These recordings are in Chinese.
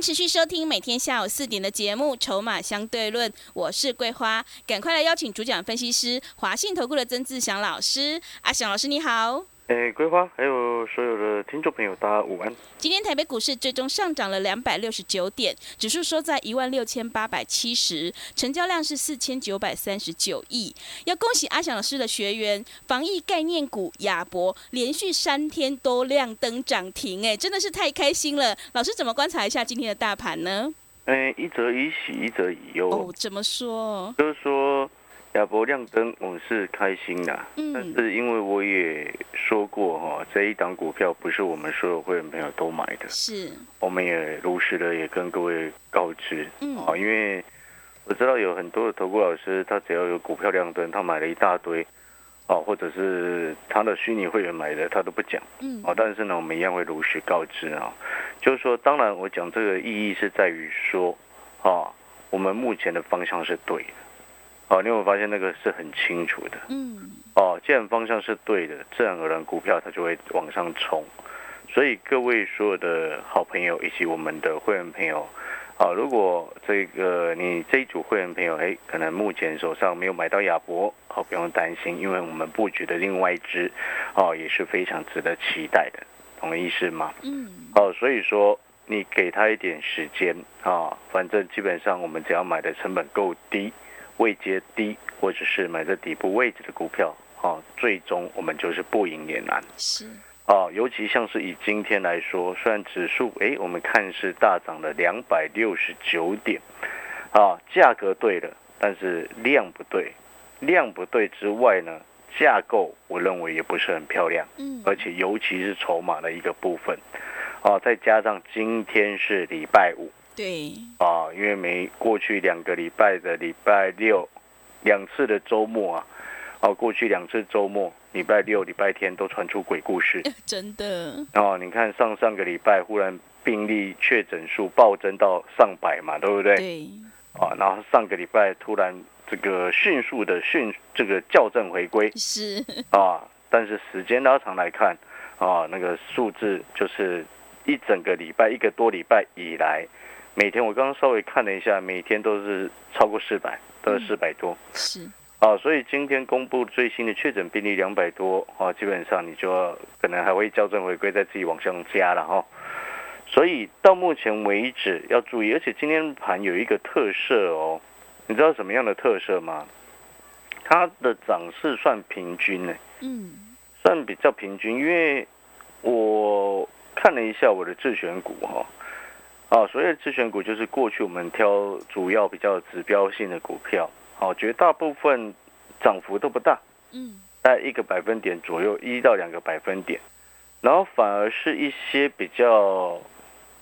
持续收听每天下午四点的节目《筹码相对论》，我是桂花，赶快来邀请主讲分析师华信投顾的曾志祥老师。阿祥老师你好。诶，桂花，还有所有的听众朋友，大家午安。今天台北股市最终上涨了两百六十九点，指数收在一万六千八百七十，成交量是四千九百三十九亿。要恭喜阿翔老师的学员，防疫概念股亚博连续三天都亮灯涨停，哎，真的是太开心了。老师怎么观察一下今天的大盘呢？哎，一则以喜，一则以忧。哦，怎么说？就是说。亚博亮灯，我们是开心的，嗯，但是因为我也说过哈，这一档股票不是我们所有会员朋友都买的，是，我们也如实的也跟各位告知，嗯，啊，因为我知道有很多的投顾老师，他只要有股票亮灯，他买了一大堆，哦，或者是他的虚拟会员买的，他都不讲，嗯，哦，但是呢，我们一样会如实告知啊，就是说，当然我讲这个意义是在于说，啊，我们目前的方向是对的。哦，你有没有发现那个是很清楚的？嗯。哦，既然方向是对的，自然而然股票它就会往上冲。所以各位所有的好朋友以及我们的会员朋友，啊，如果这个你这一组会员朋友，哎，可能目前手上没有买到亚博，哦，不用担心，因为我们布局的另外一只，哦，也是非常值得期待的，懂意思吗？嗯。哦，所以说你给他一点时间啊，反正基本上我们只要买的成本够低。位阶低，或者是买在底部位置的股票，啊，最终我们就是不赢也难。是啊，尤其像是以今天来说，虽然指数哎，我们看是大涨了两百六十九点，啊，价格对了，但是量不对，量不对之外呢，架构我认为也不是很漂亮。嗯，而且尤其是筹码的一个部分，哦，再加上今天是礼拜五。对啊，因为每过去两个礼拜的礼拜六，两次的周末啊，哦，过去两次周末，礼拜六、礼拜天都传出鬼故事，真的。哦，你看上上个礼拜忽然病例确诊数暴增到上百嘛，对不对？对。啊，然后上个礼拜突然这个迅速的迅这个校正回归，是啊，但是时间拉长来看，啊，那个数字就是一整个礼拜一个多礼拜以来。每天我刚刚稍微看了一下，每天都是超过四百，都是四百多。是啊，所以今天公布最新的确诊病例两百多啊，基本上你就要可能还会校正回归，再自己往上加了哈。所以到目前为止要注意，而且今天盘有一个特色哦，你知道什么样的特色吗？它的涨势算平均呢，嗯，算比较平均，因为我看了一下我的自选股哈。啊，所谓自选股就是过去我们挑主要比较指标性的股票，好，绝大部分涨幅都不大，嗯，在一个百分点左右，一到两个百分点，然后反而是一些比较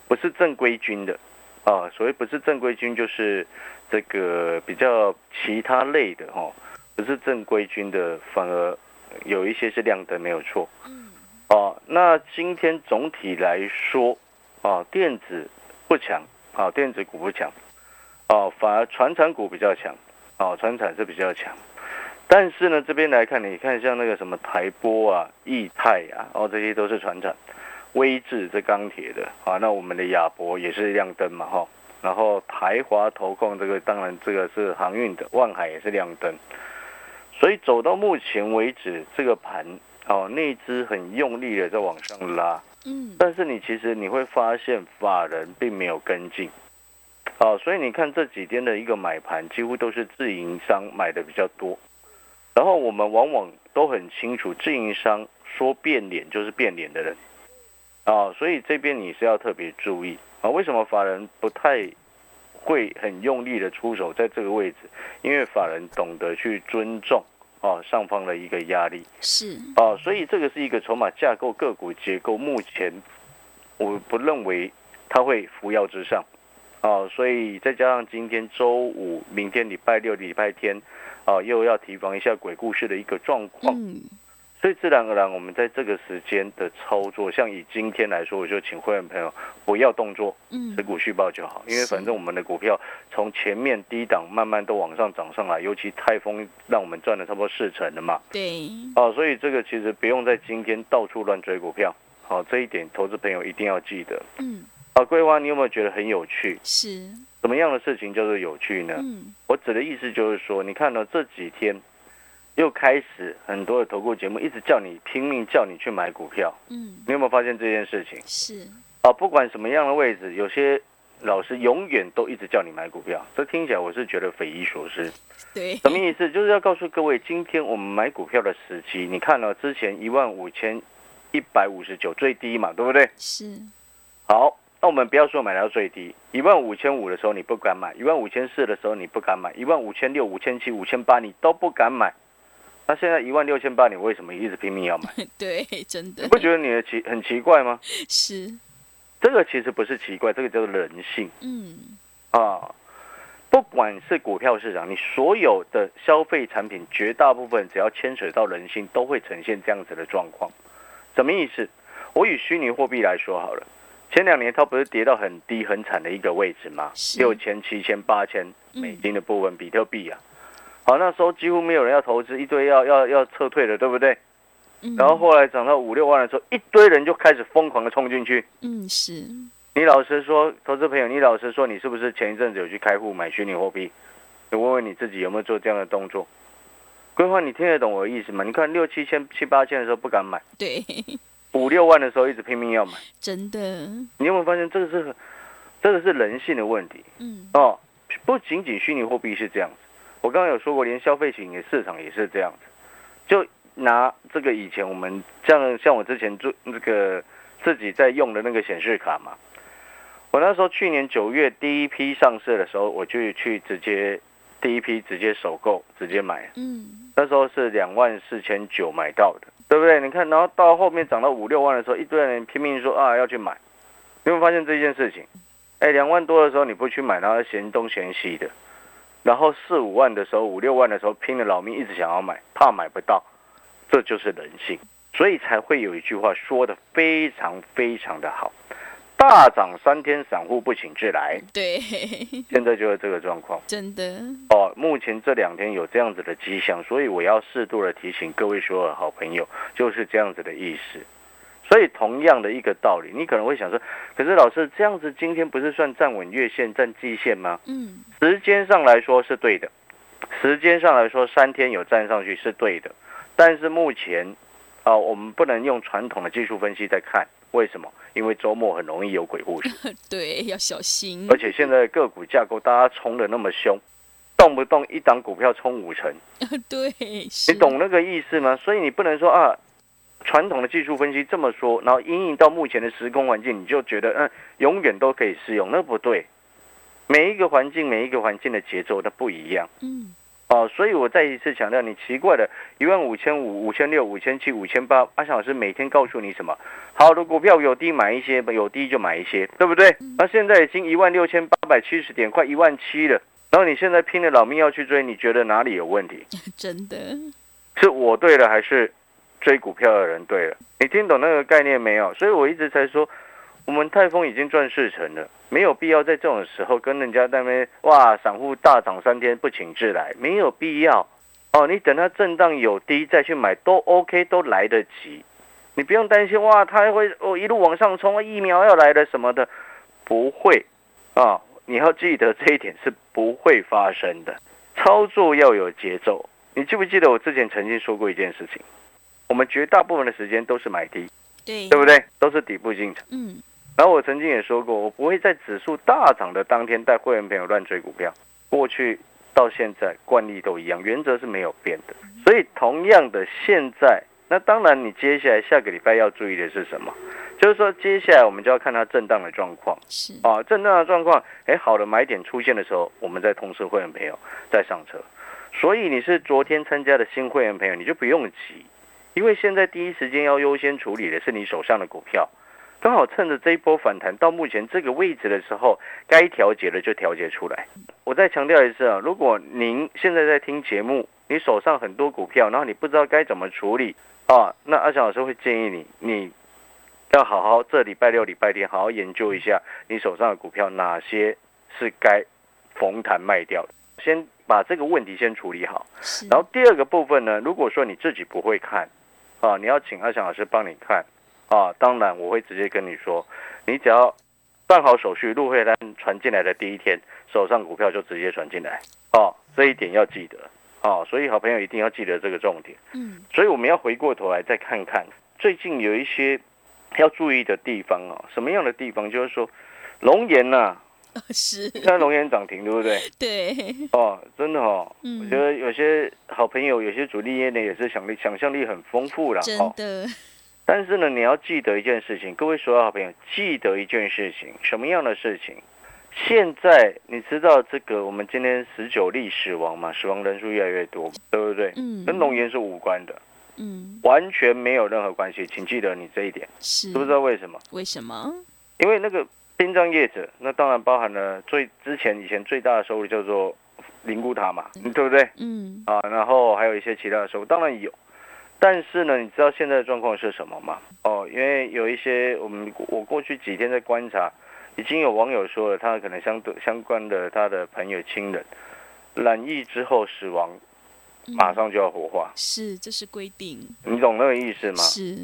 不是正规军的，啊，所谓不是正规军就是这个比较其他类的哈，不是正规军的，反而有一些是亮灯没有错，嗯，哦，那今天总体来说，啊，电子。不强啊，电子股不强，哦，反而船产股比较强，哦，船产是比较强，但是呢，这边来看，你看像那个什么台波啊、易泰啊，哦，这些都是船产，威智这钢铁的啊，那我们的亚博也是亮灯嘛，哈，然后台华投控这个当然这个是航运的，万海也是亮灯，所以走到目前为止，这个盘哦，内资很用力的在往上拉。嗯，但是你其实你会发现法人并没有跟进，哦，所以你看这几天的一个买盘几乎都是自营商买的比较多，然后我们往往都很清楚，自营商说变脸就是变脸的人，啊，所以这边你是要特别注意啊，为什么法人不太会很用力的出手在这个位置？因为法人懂得去尊重。哦，上方的一个压力是哦，所以这个是一个筹码架构、个股结构。目前我不认为它会扶摇直上，哦，所以再加上今天周五，明天礼拜六、礼拜天，哦，又要提防一下鬼故事的一个状况。嗯，所以自然而然，我们在这个时间的操作，像以今天来说，我就请会员朋友不要动作，嗯。持，股续报就好，因为反正我们的股票从前面低档慢慢都往上涨上来，尤其泰丰让我们赚了差不多四成了嘛，对，哦，所以这个其实不用在今天到处乱追股票，好、这一点投资朋友一定要记得。嗯，啊，桂花，你有没有觉得很有趣？是，什么样的事情叫做有趣呢？嗯，我指的意思就是说，你看到、这几天又开始很多的投顾节目一直叫你拼命叫你去买股票，嗯，你有没有发现这件事情？是，啊，不管什么样的位置，有些老师永远都一直叫你买股票，这听起来我是觉得匪夷所思。对，什么意思？就是要告诉各位，今天我们买股票的时机，你看了、之前一万五千一百五十九最低嘛，对不对？是，好，那我们不要说买到最低，一万五千五的时候你不敢买，一万五千四的时候你不敢买，一万五千六、五千七、五千八你都不敢买。那现在一万六千八，你为什么一直拼命要买？对，真的你不觉得你的奇很奇怪吗？是，这个其实不是奇怪，这个叫做人性嗯，啊。不管是股票市场，你所有的消费产品，绝大部分只要牵扯到人性，都会呈现这样子的状况。什么意思？我以虚拟货币来说好了，前两年它不是跌到很低很惨的一个位置吗？是六千、七千、八千美金的部分，比特币啊，好，那时候几乎没有人要投资，一堆要要要撤退的，对不对？嗯，然后后来涨到五六万的时候，一堆人就开始疯狂的冲进去。嗯，是，你老实说，投资朋友，你老实说，你是不是前一阵子有去开户买虚拟货币？你问问你自己有没有做这样的动作？规划，你听得懂我的意思吗？你看六七千、七八千的时候不敢买，对，五六万的时候一直拼命要买，真的，你有没有发现这个是这个是人性的问题嗯，哦？不仅仅虚拟货币是这样子，我刚刚有说过，连消费型的市场也是这样子。就拿这个以前我们像像我之前做那个自己在用的那个显示卡嘛，我那时候去年九月第一批上市的时候，我就去直接第一批直接首购直接买，嗯，那时候是两万四千九买到的，对不对？你看，然后到后面涨到五六万的时候，一堆人拼命说啊要去买，你有没有发现这件事情？哎，两万多的时候你不去买，然后嫌东嫌西的，然后四五万的时候、五六万的时候拼了老命一直想要买，怕买不到，这就是人性，所以才会有一句话说的非常非常的好，大涨三天，散户不请自来，对，现在就是这个状况。真的，哦，目前这两天有这样子的迹象，所以我要适度的提醒各位所有的好朋友，就是这样子的意思。所以同样的一个道理，你可能会想说，可是老师这样子今天不是算站稳月线、站季线吗？嗯，时间上来说是对的，时间上来说三天有站上去是对的，但是目前啊、我们不能用传统的技术分析在看，为什么？因为周末很容易有鬼故事。对，要小心，而且现在个股架构大家冲的那么凶，动不动一档股票冲五成，对，你懂那个意思吗？所以你不能说啊，传统的技术分析这么说，然后因应到目前的时空环境，你就觉得嗯，永远都可以适用，那不对。每一个环境，每一个环境的节奏都不一样嗯，哦，所以我再一次强调，你奇怪的，一万五千五、五千六、五千七、五千八，阿翔老师每天告诉你什么？好的股票有低买一些，有低就买一些，对不对？那现在已经一万六千八百七十点，快一万七了。然后你现在拼了老命要去追，你觉得哪里有问题？真的，是我对了，还是追股票的人对了？你听懂那个概念没有？所以我一直才说，我们泰丰已经赚四成了，没有必要在这种时候跟人家那边哇，散户大涨三天不请自来，没有必要。哦，你等它震荡有低再去买都 OK，都来得及。你不用担心哇，它会哦一路往上冲，疫苗要来了什么的，不会啊。你要记得这一点是不会发生的。操作要有节奏。你记不记得我之前曾经说过一件事情？我们绝大部分的时间都是买低，对，对不对？都是底部进场。嗯，然后我曾经也说过，我不会在指数大涨的当天带会员朋友乱追股票。过去到现在惯例都一样，原则是没有变的。所以同样的，现在那当然你接下来下个礼拜要注意的是什么？就是说接下来我们就要看它震荡的状况是，啊，震荡的状况，哎，好的买点出现的时候，我们再通知会员朋友再上车。所以你是昨天参加的新会员朋友，你就不用急，因为现在第一时间要优先处理的是你手上的股票。刚好趁着这一波反弹到目前这个位置的时候，该调节的就调节出来。我再强调一次啊，如果您现在在听节目，你手上很多股票，然后你不知道该怎么处理啊，那阿翔老师会建议你，你要好好这礼拜六、礼拜天好好研究一下你手上的股票哪些是该逢弹卖掉的，先把这个问题先处理好。然后第二个部分呢，如果说你自己不会看啊，你要请阿翔老师帮你看啊，当然我会直接跟你说，你只要办好手续，入会单传进来的第一天，手上股票就直接传进来哦，这一点要记得哦，所以好朋友一定要记得这个重点。嗯，所以我们要回过头来再看看最近有一些要注意的地方啊，什么样的地方？就是说龙岩呐、是，你看龙岩涨停对不对？对，哦，真的哦，嗯我觉得有些好朋友，有些主力业呢也是想力想象力很丰富啦。真哦。的，但是呢，你要记得一件事情，各位所有好朋友，记得一件事情，什么样的事情？现在你知道这个，我们今天十九例死亡嘛，死亡人数越来越多，对不对？嗯，跟龙岩是无关的，嗯，完全没有任何关系，请记得你这一点，是，知不知道为什么？为什么？因为那个殡葬业者，那当然包含了最之前以前最大的收入叫做灵骨塔嘛，对不对？嗯，啊，然后还有一些其他的收入，当然有。但是呢，你知道现在的状况是什么吗？哦，因为有一些我们我过去几天在观察，已经有网友说了，他可能相对相关的他的朋友亲人染疫之后死亡，嗯马上就要火化，是，这是规定，你懂那个意思吗？是，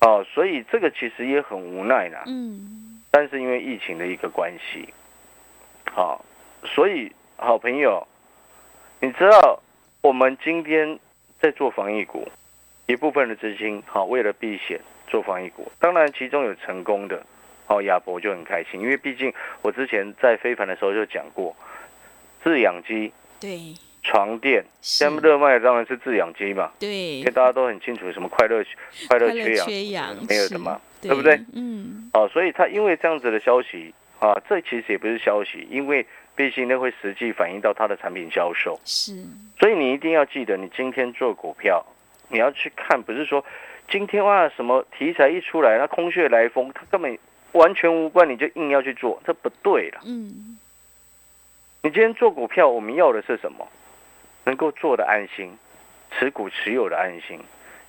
哦，所以这个其实也很无奈啦。嗯，但是因为疫情的一个关系，好、所以好朋友，你知道我们今天在做防疫股，一部分的资金好、为了避险做防疫股，当然其中有成功的，好、亚博就很开心，因为毕竟我之前在非凡的时候就讲过，制氧机、对，床垫，是。现在热卖的当然是制氧机嘛，对。因为，大家都很清楚什么快乐快乐缺氧缺氧没有是的嘛，对对不对？嗯，哦，所以他因为这样子的消息啊，这其实也不是消息，因为毕竟那会实际反映到他的产品销售，是，所以你一定要记得，你今天做股票，你要去看，不是说今天哇什么题材一出来，那空穴来风，它根本完全无关，你就硬要去做，这不对了。嗯，你今天做股票，我们要的是什么？能够做的安心，持股持有的安心，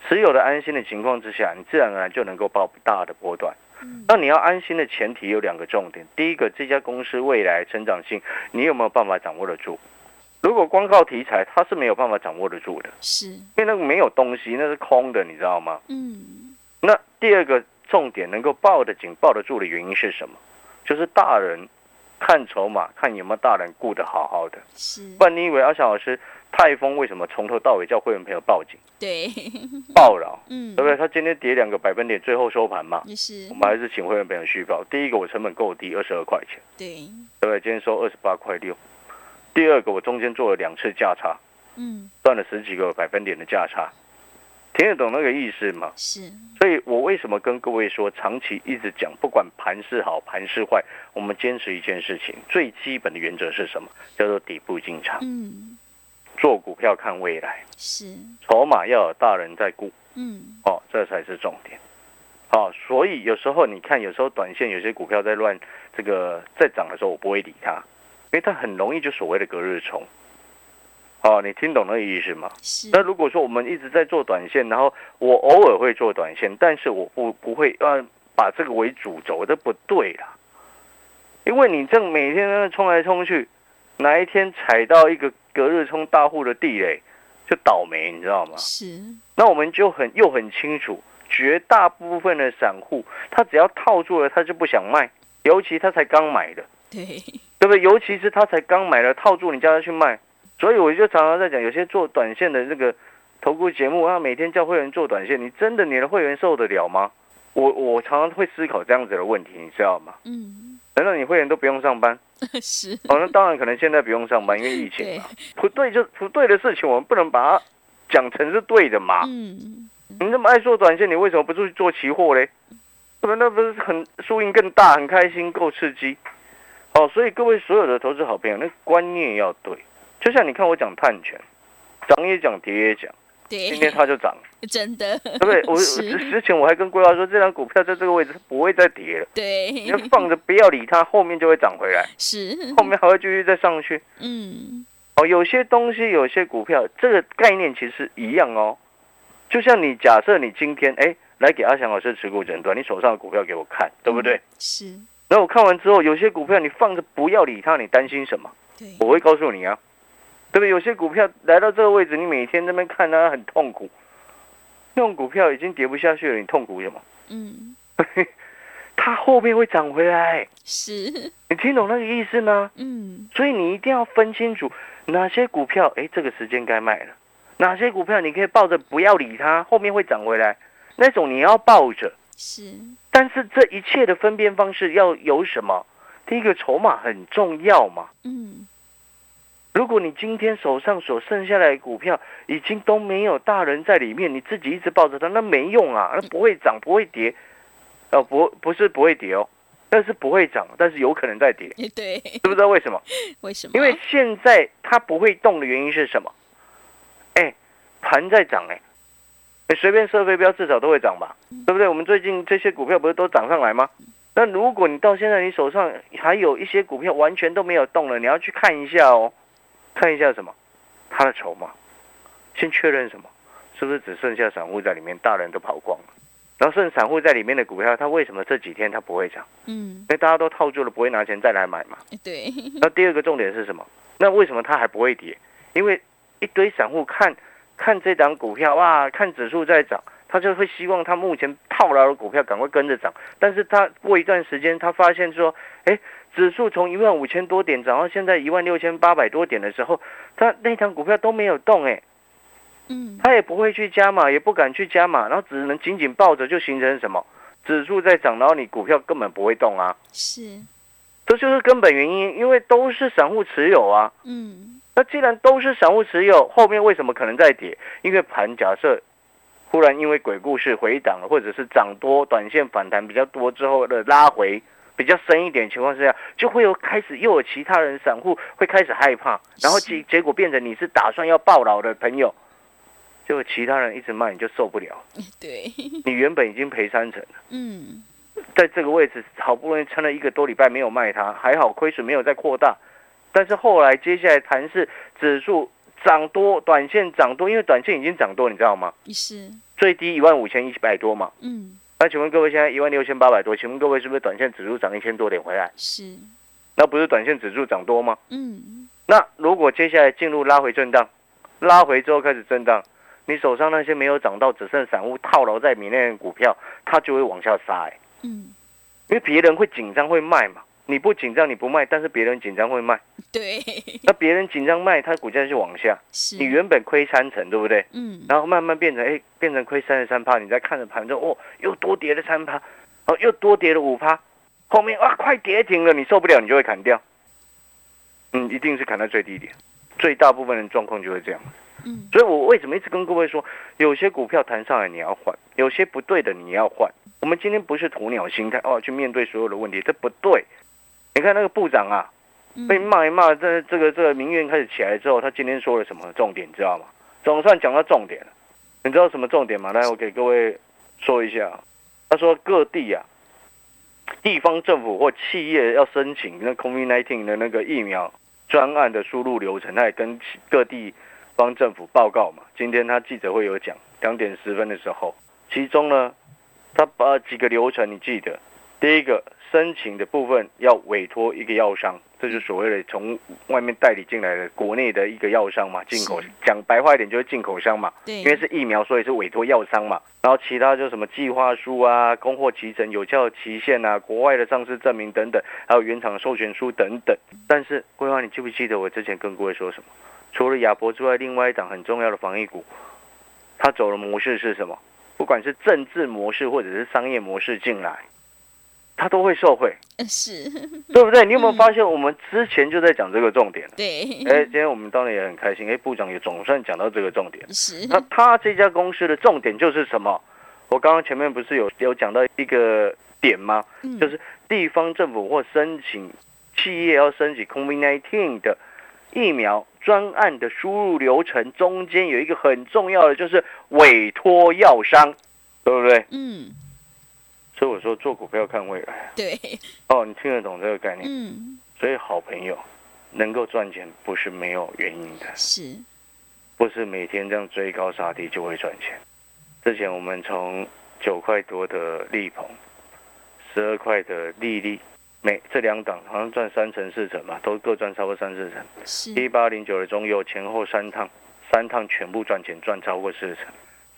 持有的安心的情况之下，你自然而然就能够报大的波段。嗯那你要安心的前提有两个重点，第一个，这家公司未来成长性，你有没有办法掌握得住？如果光靠题材，它是没有办法掌握得住的，是，因为那个没有东西，那是空的，你知道吗？嗯，那第二个重点，能够抱得紧、抱得住的原因是什么？就是大人看筹码，看有没有大人顾得好好的。是，不然你以为阿翔老师泰丰为什么从头到尾叫会员朋友报警、对，报扰，嗯，对不对？他今天跌两个百分点，最后收盘嘛，也是。我，们还是请会员朋友续报。第一个，我成本够低，二十二块钱，对，对不对？今天收二十八块六。第二个，我中间做了两次价差，嗯，赚了十几个百分点的价差，听得懂那个意思吗？是，所以我为什么跟各位说，长期一直讲，不管盘势好盘势坏，我们坚持一件事情，最基本的原则是什么？叫做底部进场，嗯，做股票看未来，是，筹码要有大人在顾。嗯，哦，这才是重点。好、所以有时候你看，有时候短线有些股票在乱这个在涨的时候，我不会理它，因为它很容易就所谓的隔日冲。哦，你听懂那个意思吗？是，那如果说我们一直在做短线，然后我偶尔会做短线，但是我不不会呃把这个为主轴，这不对啦。因为你这样每天在那冲来冲去，哪一天踩到一个隔日冲大户的地雷，就倒霉，你知道吗？是，那我们就很又很清楚，绝大部分的散户，他只要套住了，他就不想卖，尤其他才刚买的，对，对不对？尤其是他才刚买了，套住你叫他去卖，所以我就常常在讲，有些做短线的那个投顾节目他，每天叫会员做短线，你真的你的会员受得了吗？我我常常会思考这样子的问题，你知道吗？嗯，难道你会员都不用上班？是，哦，那当然可能现在不用上班，因为疫情对嘛。，不对就不对的事情，我们不能把它讲成是对的嘛。嗯，你那么爱做短线，你为什么不去做期货嘞？那么那不是很输赢更大，很开心，够刺激。哦，所以各位所有的投资好朋友，那观念要对。就像你看我讲碳权，涨也讲，跌也讲，对，今天它就涨，真的，对不对？我之前我还跟规划说，这张股票在这个位置不会再跌了，对你，就放着不要理它，后面就会涨回来，是，后面还会继续再上去。嗯，哦，有些东西，有些股票，这个概念其实一样哦。就像你假设你今天哎来给阿翔老师持股诊断，你手上的股票给我看，对不对？是，然后我看完之后，有些股票你放着不要理它，你担心什么？对，我会告诉你啊，对不对？有些股票来到这个位置，你每天在那边看它很痛苦，那种股票已经跌不下去了，你痛苦什么？嗯，它后面会涨回来，是，你听懂那个意思吗？嗯，所以你一定要分清楚哪些股票，哎，这个时间该卖了；哪些股票你可以抱着不要理它，后面会涨回来，那种你要抱着。是，但是这一切的分辨方式要有什么？第一个筹码很重要嘛。嗯，如果你今天手上所剩下来的股票已经都没有大人在里面，你自己一直抱着它，那没用啊，那不会涨，不会跌，呃，不不是不会跌哦，那是不会涨，但是有可能在跌，对，知不知道为什么？为什么？因为现在它不会动的原因是什么？哎，盘在涨哎，你随便设飞镖至少都会涨吧，对不对？我们最近这些股票不是都涨上来吗？那如果你到现在你手上还有一些股票完全都没有动了，你要去看一下哦，看一下什么？他的筹码，先确认什么？是不是只剩下散户在里面，大人都跑光了？然后剩散户在里面的股票，它为什么这几天它不会涨？嗯因，为大家都套住了，不会拿钱再来买嘛。对，那第二个重点是什么？那为什么它还不会跌？因为一堆散户看看这档股票，哇，看指数在涨，他就会希望他目前套牢的股票赶快跟着涨。但是他过一段时间，他发现说，哎，指数从一万五千多点涨到现在一万六千八百多点的时候，他那档股票都没有动，哎，嗯，他也不会去加码，也不敢去加码，然后只能紧紧抱着，就形成什么？指数在涨，然后你股票根本不会动啊，是，这就是根本原因，因为都是散户持有啊。嗯，那既然都是散户持有，后面为什么可能再跌？因为盘假设忽然因为鬼故事回档了，或者是涨多、短线反弹比较多之后的拉回比较深一点情况之下，就会有开始又有其他人散户会开始害怕，然后结结果变成你是打算要爆老的朋友，结果其他人一直卖你就受不了，对，你原本已经赔三成了。嗯，在这个位置好不容易撑了一个多礼拜没有卖它，还好亏损没有再扩大。但是后来接下来盘势指数涨多，短线涨多，因为短线已经涨多，你知道吗？是，最低一万五千一百多嘛。嗯，那请问各位现在一万六千八百多，请问各位是不是短线指数涨一千多点回来？是，那不是短线指数涨多吗？嗯，那如果接下来进入拉回震荡，拉回之后开始震荡，你手上那些没有涨到，只剩散户套牢在里面的股票，它就会往下杀、欸。嗯，因为别人会紧张会卖嘛，你不紧张你不卖，但是别人紧张会卖，对，那别人紧张卖，它股价就往下。是，你原本亏三成，对不对？嗯，然后慢慢变成哎，变成亏三十三趴，你再看着盘中哦，又多跌了三趴，哦，又多跌了五趴，后面哇快跌停了，你受不了，你就会砍掉。嗯，一定是砍到最低点，最大部分人状况就会这样。嗯，所以我为什么一直跟各位说，有些股票弹上来你要换，有些不对的你要换。我们今天不是鸵鸟心态哦，去面对所有的问题，这不对。你看那个部长啊，嗯被骂一骂，这这个这个民怨开始起来之后，他今天说了什么重点，你知道吗？总算讲到重点了。你知道什么重点吗？来，我给各位说一下。他说各地啊，地方政府或企业要申请那 COVID-19 的那个疫苗专案的输入流程，他也跟各地方政府报告嘛。今天他记者会有讲，两点十分的时候，其中呢，他把几个流程你记得，第一个申请的部分要委托一个药商，这就是所谓的从外面代理进来的国内的一个药商嘛，进口是讲白话一点就是进口商嘛，对，因为是疫苗，所以是委托药商嘛。然后其他就什么计划书啊、供货期程、有效期限啊、国外的上市证明等等，还有原厂授权书等等。但是桂花，你记不记得我之前跟各位说什么？除了亚博之外，另外一档很重要的防疫股，它走的模式是什么？不管是政治模式或者是商业模式进来，它都会受惠，呃是，对不对？你有没有发现我们之前就在讲这个重点了？对，哎，今天我们当然也很开心，哎，部长也总算讲到这个重点。是，那他这家公司的重点就是什么？我刚刚前面不是有有讲到一个点吗？嗯就是地方政府或申请企业要申请 COVID-19 的疫苗专案的输入流程中间有一个很重要的，就是委托药商，对不对？嗯，所以我说做股票看未来。对，哦，你听得懂这个概念？嗯，所以好朋友能够赚钱不是没有原因的，是，不是每天这样追高杀低就会赚钱。之前我们从九块多的利鹏，十二块的利利，每这两档好像赚三成四成吧，都各赚超过三四成。是，一八零九的中右前后三趟，三趟全部赚钱，赚超过四成。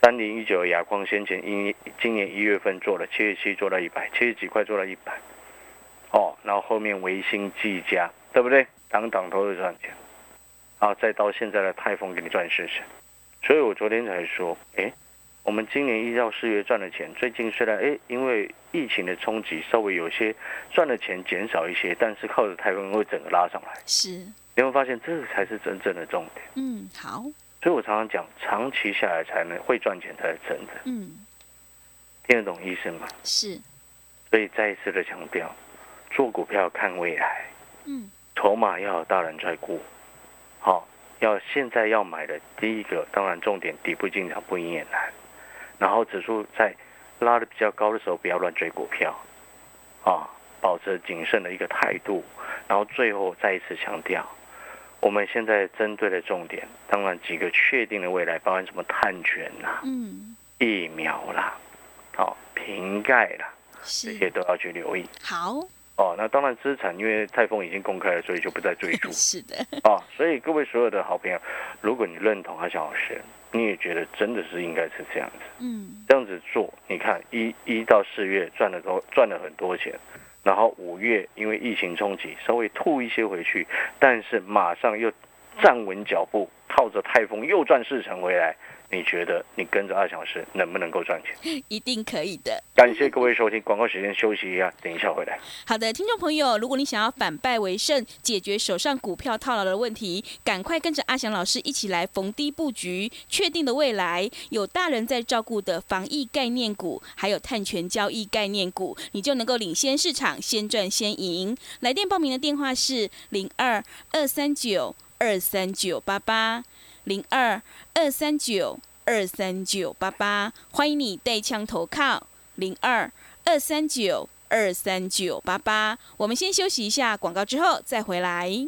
三零一九的亚光先前一今年一月份做了七十七做到一百，七十几块做到一百，哦，然后后面维新技嘉，对不对？档档都是赚钱，啊，再到现在的泰丰给你赚四十，所以我昨天才说，哎，我们今年一到四月赚的钱，最近虽然哎因为疫情的冲击稍微有些赚的钱减少一些，但是靠着泰丰会整个拉上来。是，你会发现这才是真正的重点。嗯，好，所以我常常讲，长期下来才能会赚钱才是真的，嗯，听得懂意思吗？是，所以再一次的强调，做股票看未来，嗯，筹码要有大人在顾，好、要现在要买的第一个，当然重点底部进场不赢也难，然后指数在拉的比较高的时候，不要乱追股票，啊，保持谨慎的一个态度，然后最后再一次强调。我们现在针对的重点，当然几个确定的未来，包含什么碳权啦、嗯，疫苗啦、好、瓶盖啦，这，些都要去留意。好，哦，那当然资产，因为泰丰已经公开了，所以就不再追逐 是的，哦。所以各位所有的好朋友，如果你认同阿翔老师，你也觉得真的是应该是这样子，嗯，这样子做，你看一一到四月赚了多赚了很多钱，然后五月因为疫情冲击稍微吐一些回去，但是马上又站稳脚步，靠着泰丰又赚四成回来。你觉得你跟着阿翔老师能不能够赚钱？一定可以的。感谢各位收听，广告时间休息一下，等一下回来。好的，听众朋友，如果你想要反败为胜，解决手上股票套牢的问题，赶快跟着阿翔老师一起来逢低布局，确定的未来有大人在照顾的防疫概念股，还有碳权交易概念股，你就能够领先市场，先赚先赢。来电报名的电话是零二二三九二三九八八零二二三九二三九八八，欢迎你带枪投靠零二二三九二三九八八。我们先休息一下广告，之后再回来。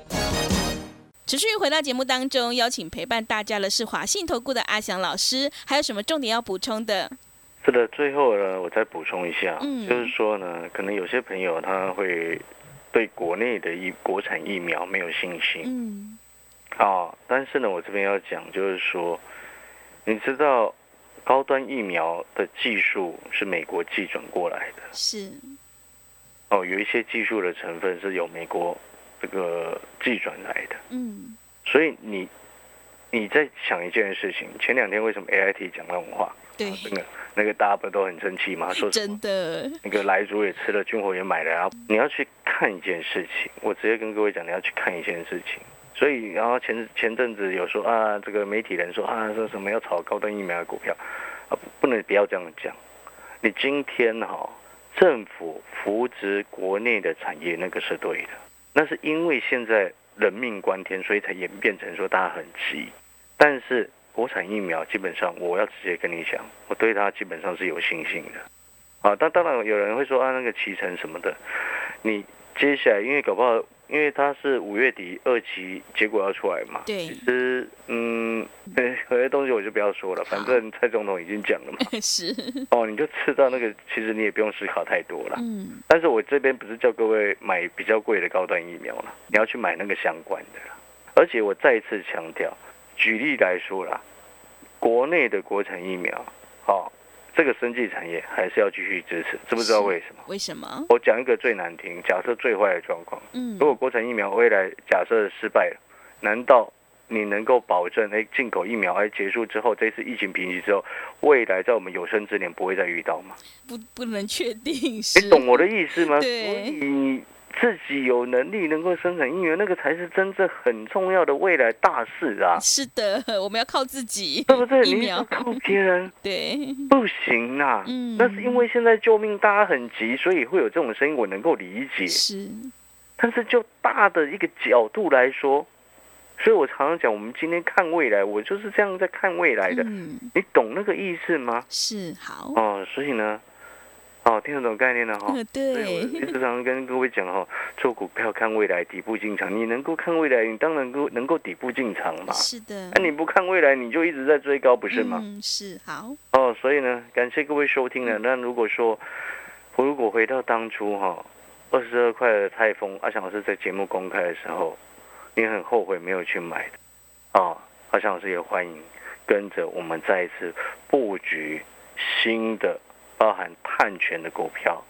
持续回到节目当中，邀请陪伴大家的是华信投顾的阿翔老师，还有什么重点要补充的？是的，最后呢，我再补充一下，嗯。就是说呢，可能有些朋友他会对国内的疫国产疫苗没有信心。嗯，啊，但是呢，我这边要讲就是说，你知道高端疫苗的技术是美国寄转过来的。是，哦，有一些技术的成分是由美国这个寄转来的，嗯，所以你你在想一件事情，前两天为什么 AIT 讲那种话？对啊，那个那个大家不都很生气吗？说真的，那个来族也吃了，军火也买了啊！你要去看一件事情，我直接跟各位讲，你要去看一件事情。所以，然后前前阵子有说啊，这个媒体人说啊，说什么要炒高端疫苗的股票啊，不不能不要这样讲。你今天哈、政府扶植国内的产业，那个是对的，那是因为现在人命关天，所以才演变成说大家很急。但是国产疫苗基本上，我要直接跟你讲，我对它基本上是有信心的。啊，但当然有人会说啊，那个脐橙什么的，你接下来因为搞不好，因为它是五月底二期结果要出来嘛。对其实嗯，有些东西我就不要说了，反正蔡总统已经讲了嘛。是，哦，你就吃到那个，其实你也不用思考太多了。嗯，但是我这边不是叫各位买比较贵的高端疫苗了，你要去买那个相关的啦。而且我再一次强调，举例来说啦，国内的国产疫苗，哦，这个生技产业还是要继续支持，知不知道是为什么？为什么？我讲一个最难听，假设最坏的状况，嗯如，果国产疫苗未来假设失败了，难道你能够保证，哎，进口疫苗哎结束之后，这次疫情平息之后，未来在我们有生之年不会再遇到吗？不不能确定，你懂我的意思吗？对。自己有能力能够生产疫苗，那个才是真正很重要的未来大事啊！是的，我们要靠自己，对不对？你要靠别人，对，不行啊！嗯，那是因为现在救命大家很急，所以会有这种声音，我能够理解。是，但是就大的一个角度来说，所以我常常讲，我们今天看未来，我就是这样在看未来的。嗯，你懂那个意思吗？是，好哦。所以呢？哦，听得懂概念了哈。对，我时常跟各位讲哈，做股票看未来，底部进场。你能够看未来，你当然够能够底部进场嘛。是的。那你不看未来，你就一直在追高，不是吗？嗯，是好。哦，所以呢，感谢各位收听了。那如果说我如果回到当初哈，二十二块的泰丰，阿翔老师在节目公开的时候，你很后悔没有去买的啊。阿翔老师也欢迎跟着我们再一次布局新的。包含碳权的股票，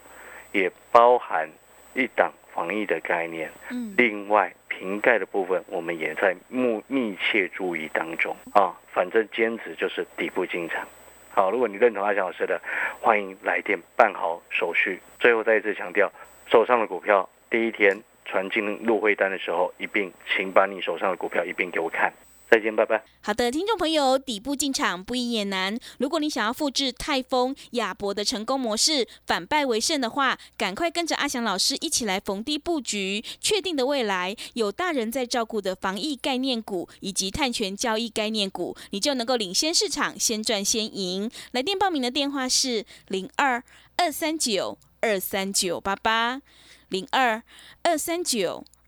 也包含一档防疫的概念。嗯，另外瓶盖的部分，我们也在密密切注意当中啊。反正坚持就是底部进场。好，如果你认同阿翔老师的，欢迎来电办好手续。最后再一次强调，手上的股票第一天传进入会单的时候，一并请把你手上的股票一并给我看。再见，拜拜。好的，听众朋友，底部进场不易也难。如果你想要复制泰丰、亚博的成功模式，反败为胜的话，赶快跟着阿翔老师一起来逢低布局，确定的未来有大人在照顾的防疫概念股以及碳权交易概念股，你就能够领先市场，先赚先赢。来电报名的电话是零二二三九二三九八八零二二三九。